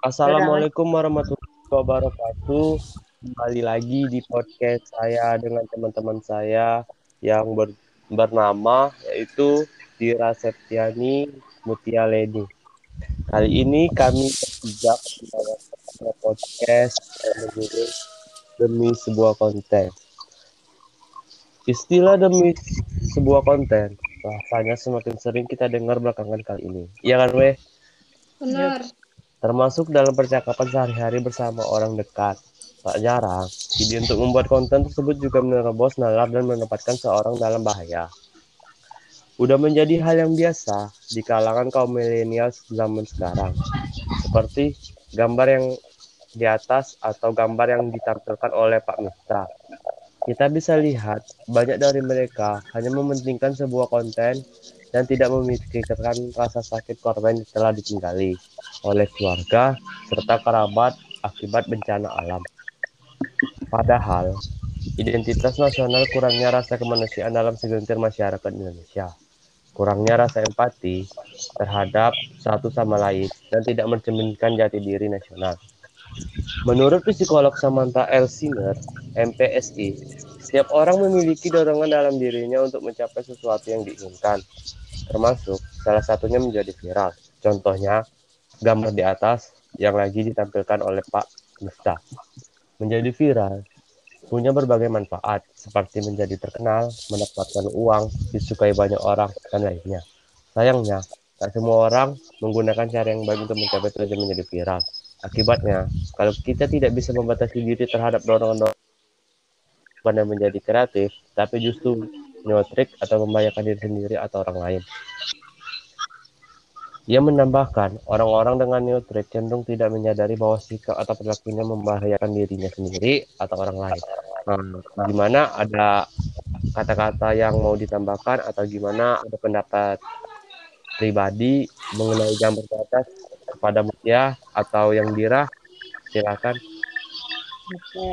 Assalamualaikum warahmatullahi wabarakatuh. Kembali lagi di podcast saya dengan teman-teman saya yang ber, bernama yaitu Dira Septiani Mutia Leni. Kali ini kami bertiga podcast demi sebuah konten. Istilah demi sebuah konten rasanya semakin sering kita dengar belakangan kali ini. Iya kan, Weh? Benar. Termasuk dalam percakapan sehari-hari bersama orang dekat. Tak jarang, ide untuk membuat konten tersebut juga menerobos nalar dan menempatkan seorang dalam bahaya. Udah menjadi hal yang biasa di kalangan kaum milenial zaman sekarang. Seperti gambar yang di atas atau gambar yang ditampilkan oleh Pak Mitra kita bisa lihat banyak dari mereka hanya mementingkan sebuah konten dan tidak memikirkan rasa sakit korban yang telah ditinggali oleh keluarga serta kerabat akibat bencana alam. Padahal, identitas nasional kurangnya rasa kemanusiaan dalam segelintir masyarakat Indonesia. Kurangnya rasa empati terhadap satu sama lain dan tidak mencerminkan jati diri nasional. Menurut psikolog Samantha L. Singer, MPSI, setiap orang memiliki dorongan dalam dirinya untuk mencapai sesuatu yang diinginkan, termasuk salah satunya menjadi viral. Contohnya, gambar di atas yang lagi ditampilkan oleh Pak Mista. Menjadi viral punya berbagai manfaat, seperti menjadi terkenal, mendapatkan uang, disukai banyak orang, dan lainnya. Sayangnya, tak semua orang menggunakan cara yang baik untuk mencapai tujuan menjadi viral. Akibatnya, kalau kita tidak bisa membatasi diri terhadap dorongan-dorongan pada menjadi kreatif, tapi justru nyotrik atau membahayakan diri sendiri atau orang lain. Ia menambahkan, orang-orang dengan neutrik cenderung tidak menyadari bahwa sikap atau perilakunya membahayakan dirinya sendiri atau orang lain. Hmm, gimana? Ada kata-kata yang mau ditambahkan atau gimana? Ada pendapat pribadi mengenai gambar di atas kepada Mutia atau yang Dira? Silakan. Oke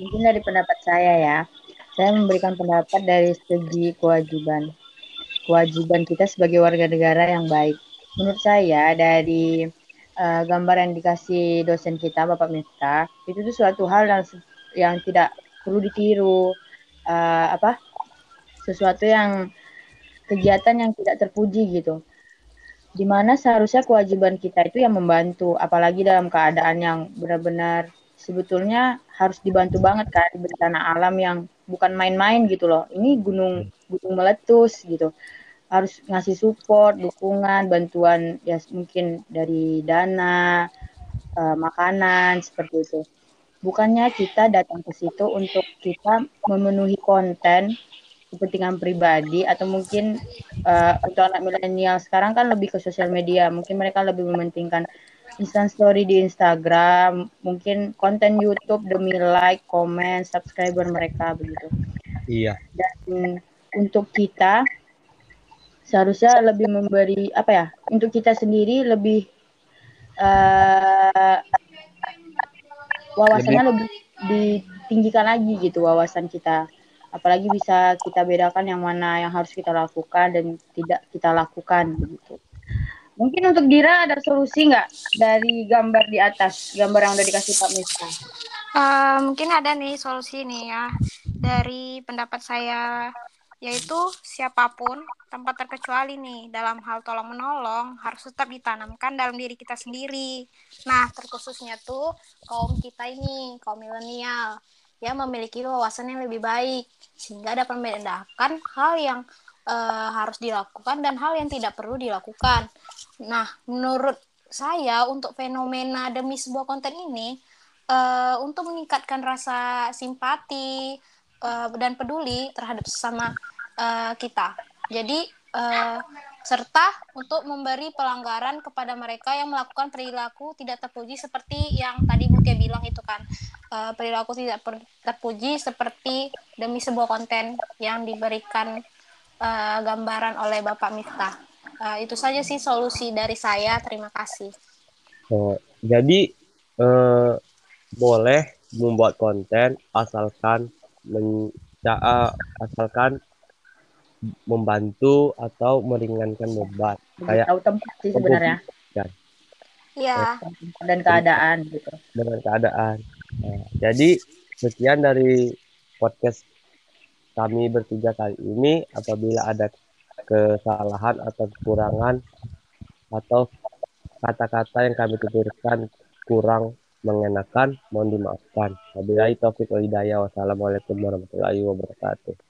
mungkin dari pendapat saya ya. Saya memberikan pendapat dari segi kewajiban. Kewajiban kita sebagai warga negara yang baik menurut saya dari uh, gambar yang dikasih dosen kita Bapak Mita itu tuh suatu hal yang yang tidak perlu ditiru uh, apa sesuatu yang kegiatan yang tidak terpuji gitu di mana seharusnya kewajiban kita itu yang membantu, apalagi dalam keadaan yang benar-benar sebetulnya harus dibantu banget kan bencana alam yang bukan main-main gitu loh. Ini gunung gunung meletus gitu. Harus ngasih support, dukungan, bantuan ya mungkin dari dana, uh, makanan seperti itu. Bukannya kita datang ke situ untuk kita memenuhi konten kepentingan pribadi atau mungkin uh, untuk anak milenial sekarang kan lebih ke sosial media. Mungkin mereka lebih mementingkan instant story di Instagram mungkin konten YouTube demi like comment subscriber mereka begitu. Iya. Dan untuk kita seharusnya lebih memberi apa ya untuk kita sendiri lebih uh, wawasannya lebih, lebih ditinggikan lagi gitu wawasan kita apalagi bisa kita bedakan yang mana yang harus kita lakukan dan tidak kita lakukan begitu. Mungkin untuk Dira ada solusi nggak dari gambar di atas, gambar yang udah dikasih Pak Mista? Uh, mungkin ada nih solusi nih ya dari pendapat saya yaitu siapa pun tanpa terkecuali nih dalam hal tolong menolong harus tetap ditanamkan dalam diri kita sendiri. Nah terkhususnya tuh kaum kita ini kaum milenial yang memiliki wawasan yang lebih baik sehingga dapat membedakan hal yang uh, harus dilakukan dan hal yang tidak perlu dilakukan. Nah, menurut saya untuk fenomena demi sebuah konten ini uh, untuk meningkatkan rasa simpati uh, dan peduli terhadap sesama uh, kita. Jadi uh, serta untuk memberi pelanggaran kepada mereka yang melakukan perilaku tidak terpuji seperti yang tadi Mutia bilang itu kan uh, perilaku tidak terpuji seperti demi sebuah konten yang diberikan uh, gambaran oleh Bapak Miftah. Uh, itu saja sih solusi dari saya. Terima kasih. Oh, jadi uh, boleh membuat konten asalkan men, asalkan membantu atau meringankan beban kayak tahu tempat sih sebenarnya Iya. dan keadaan gitu. dengan keadaan. Nah, jadi sekian dari podcast kami bertiga kali ini. Apabila ada kesalahan atau kekurangan atau kata-kata yang kami tuturkan kurang mengenakan, mohon dimaafkan. Wabillahi taufiq wal hidayah. Wassalamualaikum warahmatullahi wabarakatuh.